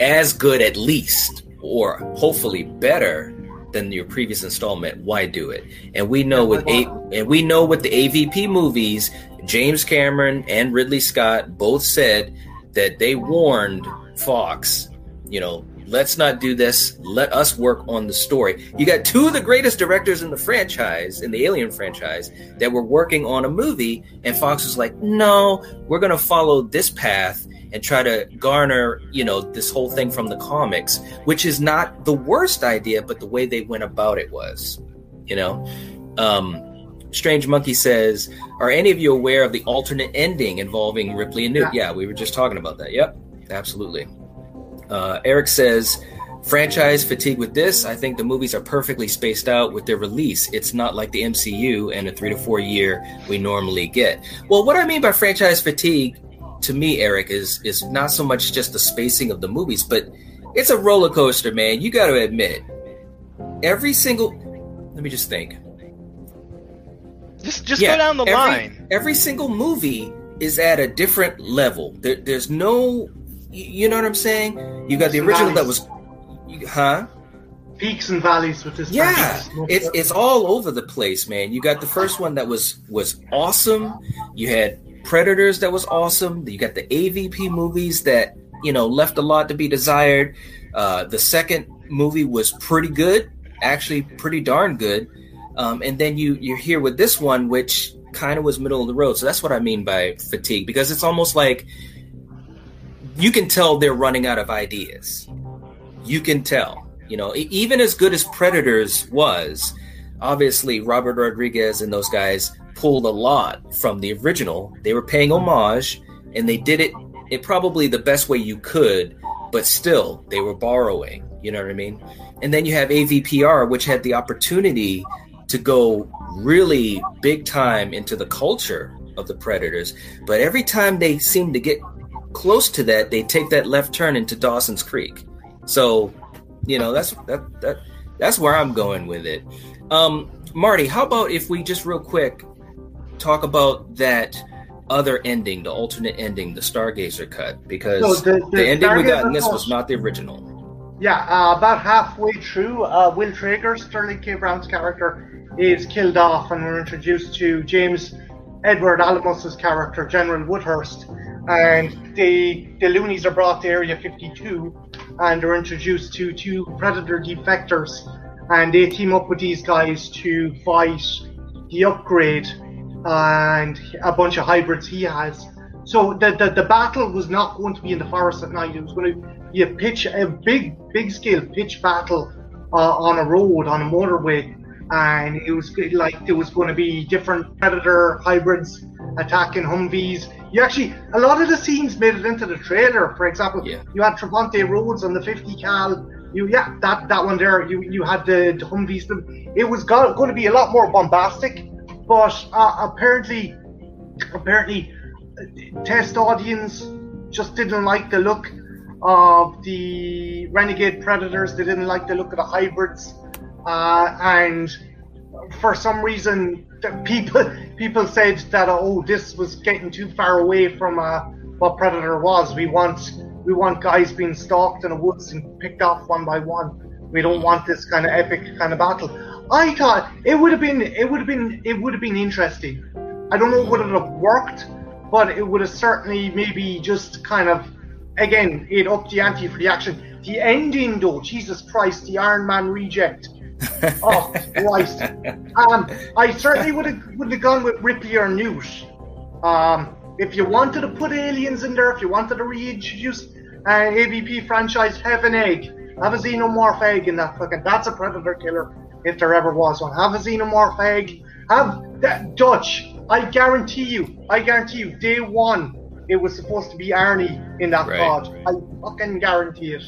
as good at least or hopefully better than your previous installment, why do it? And we know with a and we know with the AVP movies, James Cameron and Ridley Scott both said that they warned Fox, you know, let's not do this. Let us work on the story. You got two of the greatest directors in the franchise, in the Alien franchise, that were working on a movie, and Fox was like, no, we're going to follow this path and try to garner, you know, this whole thing from the comics, which is not the worst idea, but the way they went about it was, you know. Um, Strange Monkey says, "Are any of you aware of the alternate ending involving Ripley and Newt?" Yeah, we were just talking about that. Yep, absolutely. Uh, Eric says, franchise fatigue with this. I think the movies are perfectly spaced out with their release. It's not like the MCU and a three to four year we normally get. Well, what I mean by franchise fatigue to me, Eric, is is not so much just the spacing of the movies, but it's a roller coaster, man. You got to admit, every single. Let me just think. Just just yeah, go down the every, line. Every single movie is at a different level. There, there's no, you know what I'm saying? You got the original that was, huh? Peaks and valleys with this. Yeah, it's it's all over the place, man. You got the first one that was was awesome. You had Predators that was awesome. You got the AVP movies that you know left a lot to be desired. Uh, the second movie was pretty good, actually pretty darn good. Um, and then you you're here with this one, which kind of was middle of the road. So that's what I mean by fatigue, because it's almost like you can tell they're running out of ideas. You can tell, you know, even as good as Predators was, obviously Robert Rodriguez and those guys pulled a lot from the original. They were paying homage, and they did it it probably the best way you could, but still they were borrowing. You know what I mean? And then you have AVPR, which had the opportunity to go really big time into the culture of the Predators. But every time they seem to get close to that, they take that left turn into Dawson's Creek. So, you know, that's that that that's where I'm going with it. Um, Marty, how about if we just real quick talk about that other ending, the alternate ending, the Stargazer cut, because so the, the, the, ending Stargazer we got in this was not the original. Yeah, uh, about halfway through, uh, Will Traeger, Sterling K. Brown's character, is killed off, and we're introduced to James Edward Olmos's character, General Woodhurst, and the the loonies are brought to Area 52, and are introduced to two Predator defectors, and they team up with these guys to fight the upgrade and a bunch of hybrids he has. So the, the, the battle was not going to be in the forest at night. It was going to be a pitch, a big, big scale pitch battle uh, on a road, on a motorway and it was like there was going to be different predator hybrids attacking Humvees. You actually a lot of the scenes made it into the trailer. For example, yeah. you had Trevante Rhodes on the 50 cal. You yeah that that one there. You you had the, the Humvees. It was got, going to be a lot more bombastic, but uh, apparently apparently test audience just didn't like the look of the renegade predators. They didn't like the look of the hybrids uh, and for some reason, people people said that oh, this was getting too far away from uh, what Predator was. We want we want guys being stalked in the woods and picked off one by one. We don't want this kind of epic kind of battle. I thought it would have been it would have been it would have been interesting. I don't know would it have worked, but it would have certainly maybe just kind of again it upped the ante for the action. The ending though, Jesus Christ, the Iron Man reject oh Christ! Um, I certainly would have would have gone with Ripley or Newt. Um, if you wanted to put aliens in there, if you wanted to reintroduce uh, AVP franchise, have an egg, have a xenomorph egg in that fucking. That's a predator killer if there ever was one. Have a xenomorph egg. Have that Dutch. I guarantee you. I guarantee you. Day one, it was supposed to be Arnie in that right. pod. I fucking guarantee it.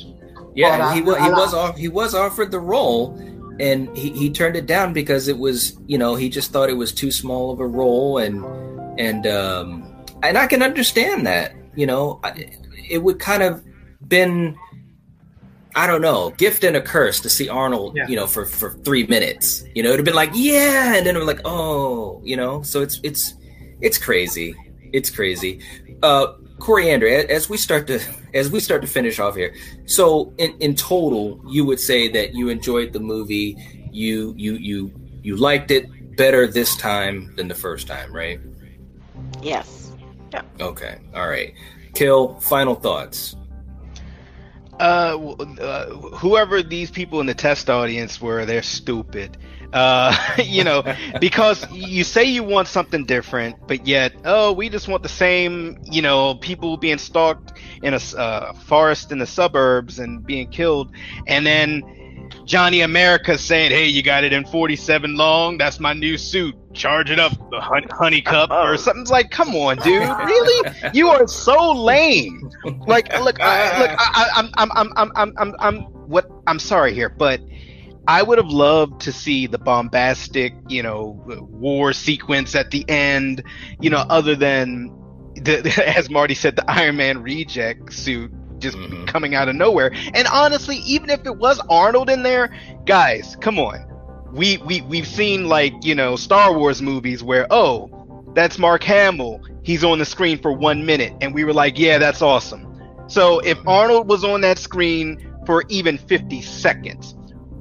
Yeah, but, uh, he, he was off, he was offered the role, and he, he turned it down because it was you know he just thought it was too small of a role and and um and I can understand that you know it would kind of been I don't know gift and a curse to see Arnold yeah. you know for for three minutes. You know it'd have been like yeah and then I'm like oh you know? So it's it's it's crazy. It's crazy. Uh Coriander, as we start to as we start to finish off here, so in, in total, you would say that you enjoyed the movie. You you you you liked it better this time than the first time, right? Yes. Yeah. Okay. All right. Kill. Final thoughts. Uh, uh, whoever these people in the test audience were, they're stupid. Uh, you know, because you say you want something different, but yet, oh, we just want the same, you know, people being stalked in a uh, forest in the suburbs and being killed. And then Johnny America saying, "Hey, you got it in 47 long. That's my new suit. Charge it up, the hun- honey cup or something's like, come on, dude, really? You are so lame. Like, look, I, look, I, I'm, I'm, I'm, I'm, I'm, I'm, I'm, what? I'm sorry here, but I would have loved to see the bombastic, you know, war sequence at the end. You know, other than the, as Marty said, the Iron Man reject suit just mm-hmm. coming out of nowhere. And honestly, even if it was Arnold in there, guys, come on. We we we've seen like, you know, Star Wars movies where oh, that's Mark Hamill. He's on the screen for 1 minute and we were like, yeah, that's awesome. So if Arnold was on that screen for even 50 seconds,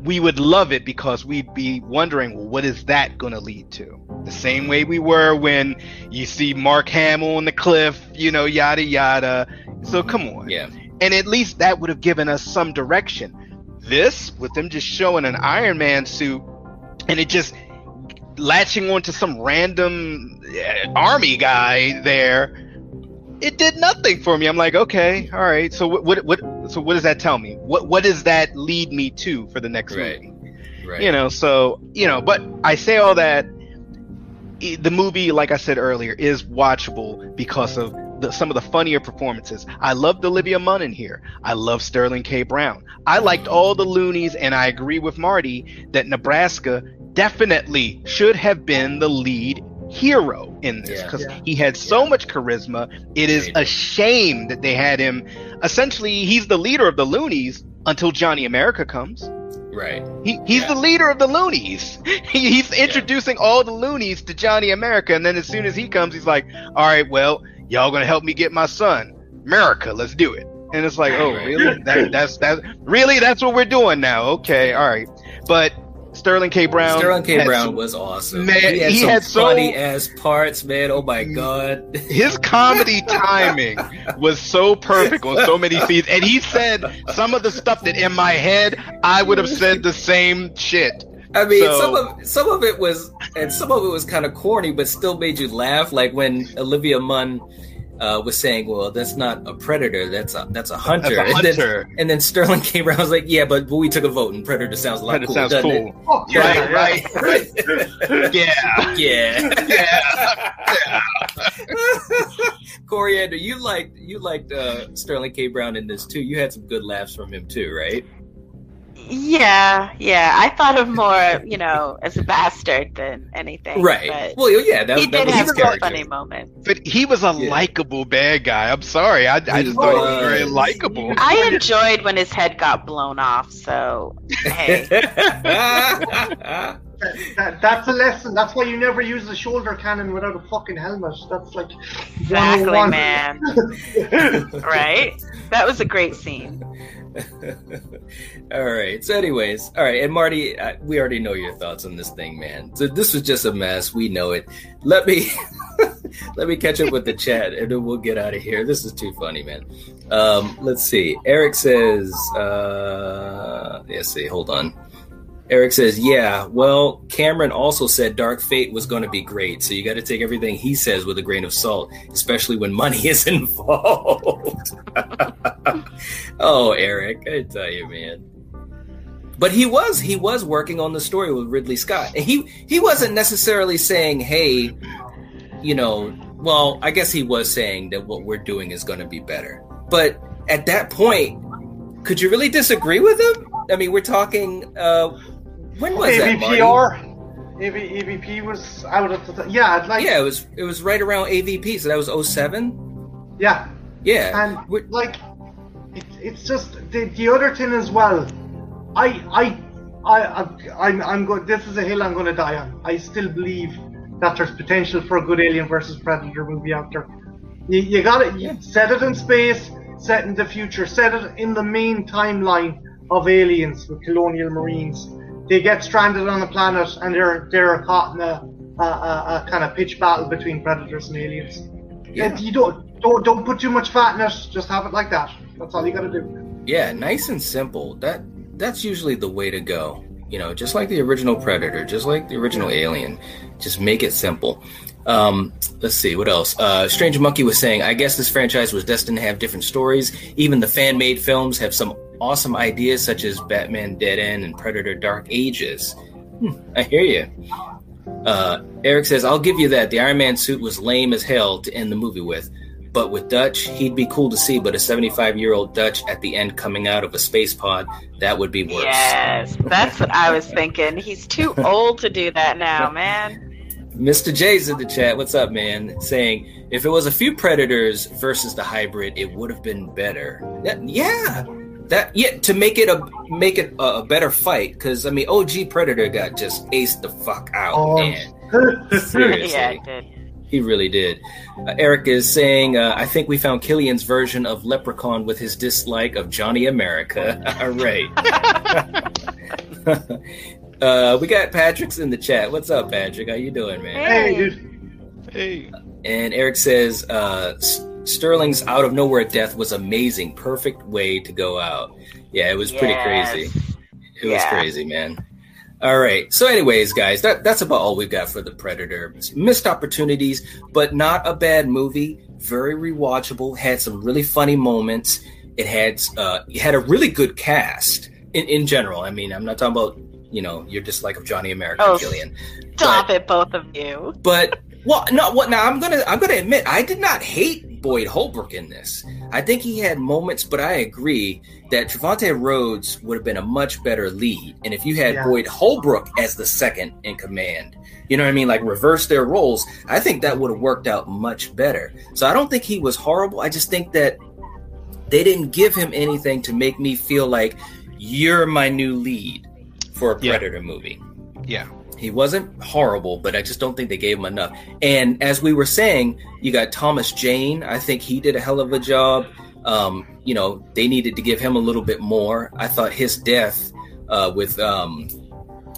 we would love it because we'd be wondering, well, what is that going to lead to? The same way we were when you see Mark Hamill on the cliff, you know, yada yada. So come on. Yeah. And at least that would have given us some direction. This, with them just showing an Iron Man suit and it just latching onto some random uh, army guy there, it did nothing for me. I'm like, okay, all right. So what, what, what so what does that tell me? What, what does that lead me to for the next right. movie? Right. You know, so, you know, but I say all that the movie, like I said earlier, is watchable because of the, some of the funnier performances. I loved Olivia Munn in here. I love Sterling K. Brown. I liked all the loonies, and I agree with Marty that Nebraska definitely should have been the lead hero in this because yeah, yeah. he had so yeah. much charisma. It is a shame that they had him. Essentially, he's the leader of the loonies until Johnny America comes. Right. He he's yeah. the leader of the loonies. He, he's introducing yeah. all the loonies to Johnny America, and then as soon as he comes, he's like, "All right, well, y'all gonna help me get my son, America. Let's do it." And it's like, "Oh, really? That, that's that really? That's what we're doing now? Okay, all right." But Sterling K. Brown. Sterling K. Brown some, was awesome. Man, he had, he had funny so, ass parts, man. Oh my god, his comedy timing was so perfect on so many scenes, and he said some of the stuff that in my head I would have said the same shit. I mean, so, some of some of it was, and some of it was kind of corny, but still made you laugh. Like when Olivia Munn uh, was saying, "Well, that's not a predator. That's a that's a hunter." That's a hunter. And, then, and then Sterling came around. was like, "Yeah, but, but we took a vote, and predator sounds a lot predator cool, sounds cool. Oh, yeah, right, right, right. yeah, yeah, yeah. Coriander, you liked you liked uh, Sterling K. Brown in this too. You had some good laughs from him too, right? Yeah, yeah. I thought of more, you know, as a bastard than anything. Right. Well, yeah, that, he that did was have his character. funny moment. But he was a yeah. likable bad guy. I'm sorry, I, I just thought he was very likable. I enjoyed when his head got blown off. So hey. that, that, that's a lesson. That's why you never use a shoulder cannon without a fucking helmet. That's like exactly, man. right? That was a great scene. all right. So, anyways, all right. And Marty, I, we already know your thoughts on this thing, man. So this was just a mess. We know it. Let me let me catch up with the chat, and then we'll get out of here. This is too funny, man. Um, let's see. Eric says, uh, let's see. Hold on. Eric says, "Yeah, well, Cameron also said Dark Fate was going to be great, so you got to take everything he says with a grain of salt, especially when money is involved." oh, Eric, I tell you, man. But he was he was working on the story with Ridley Scott, and he he wasn't necessarily saying, "Hey, you know." Well, I guess he was saying that what we're doing is going to be better, but at that point, could you really disagree with him? I mean, we're talking. Uh, when was AVPR? that, AV, AVP was out of the yeah, like yeah, it was it was right around AVP, so that was 07? Yeah, yeah, and we're, like it, it's just the, the other thing as well. I I I, I am I'm going. This is a hill I'm going to die on. I still believe that there's potential for a good Alien versus Predator movie out there. You, you got it. Set it in space, set in the future, set it in the main timeline of aliens with colonial marines they get stranded on a planet and they're they're caught in a, a, a, a kind of pitch battle between predators and aliens. Yeah. You don't don't don't put too much fat in it. Just have it like that. That's all you got to do. Yeah, nice and simple. That that's usually the way to go. You know, just like the original Predator, just like the original Alien, just make it simple. Um, let's see what else. Uh, Strange Monkey was saying, I guess this franchise was destined to have different stories. Even the fan-made films have some awesome ideas such as Batman Dead End and Predator Dark Ages. Hmm, I hear you. Uh, Eric says, I'll give you that. The Iron Man suit was lame as hell to end the movie with. But with Dutch, he'd be cool to see, but a 75 year old Dutch at the end coming out of a space pod, that would be worse. Yes, that's what I was thinking. He's too old to do that now, man. Mr. J's in the chat. What's up, man? Saying if it was a few predators versus the hybrid, it would have been better. That, yeah, that yeah to make it a make it a, a better fight because I mean OG Predator got just aced the fuck out, Oh. man. Seriously. Yeah, it did. He really did. Uh, Eric is saying, uh, I think we found Killian's version of Leprechaun with his dislike of Johnny America. All right. uh, we got Patrick's in the chat. What's up, Patrick? How you doing, man? Hey, dude. Hey. And Eric says, uh, Sterling's out of nowhere death was amazing. Perfect way to go out. Yeah, it was pretty crazy. It was crazy, man. All right. So, anyways, guys, that, that's about all we've got for the Predator. Missed opportunities, but not a bad movie. Very rewatchable. Had some really funny moments. It had uh, it had a really good cast in, in general. I mean, I'm not talking about you know your dislike of Johnny American Oh, Killian. Stop it, both of you. But well, no, what now? I'm gonna I'm gonna admit I did not hate Boyd Holbrook in this. I think he had moments, but I agree that Trevante Rhodes would have been a much better lead. And if you had Yeah. Boyd Holbrook as the second in command, you know what I mean? Like reverse their roles, I think that would have worked out much better. So I don't think he was horrible. I just think that they didn't give him anything to make me feel like you're my new lead for a Yeah. Predator movie. Yeah. He wasn't horrible, but I just don't think they gave him enough. And as we were saying, you got Thomas Jane. I think he did a hell of a job. Um, you know, they needed to give him a little bit more. I thought his death uh, with um,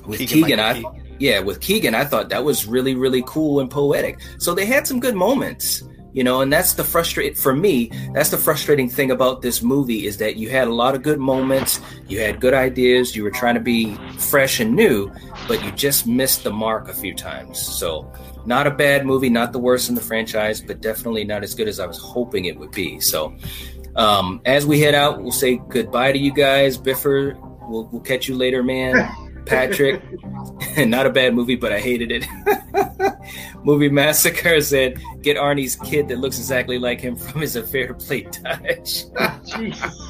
with Keegan, Keegan I Michael yeah, with Keegan, I thought that was really really cool and poetic. So they had some good moments. You know, and that's the frustrate for me. That's the frustrating thing about this movie is that you had a lot of good moments, you had good ideas, you were trying to be fresh and new, but you just missed the mark a few times. So, not a bad movie, not the worst in the franchise, but definitely not as good as I was hoping it would be. So, um, as we head out, we'll say goodbye to you guys. Biffer, we'll, we'll catch you later, man. Patrick, not a bad movie, but I hated it. movie Massacre said, get Arnie's kid that looks exactly like him from his affair to play Dutch.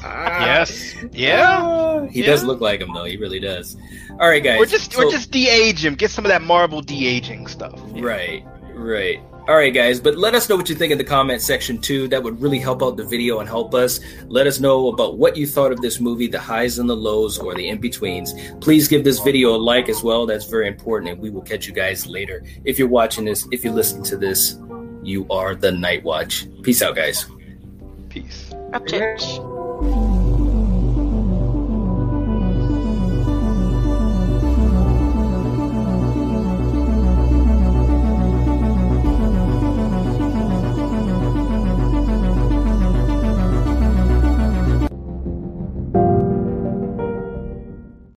Yes. Yeah. Ah, he Yeah. does look like him, though. He really does. All right, guys. Or just So- or just de-age him. Get some of that Marvel de-aging stuff. Right, right. All right, guys, but let us know what you think in the comment section too. That would really help out the video and help us. Let us know about what you thought of this movie, the highs and the lows, or the in betweens. Please give this video a like as well. That's very important, and we will catch you guys later. If you're watching this, if you listen to this, you are the Night Watch. Peace out, guys. Peace. Upchurch.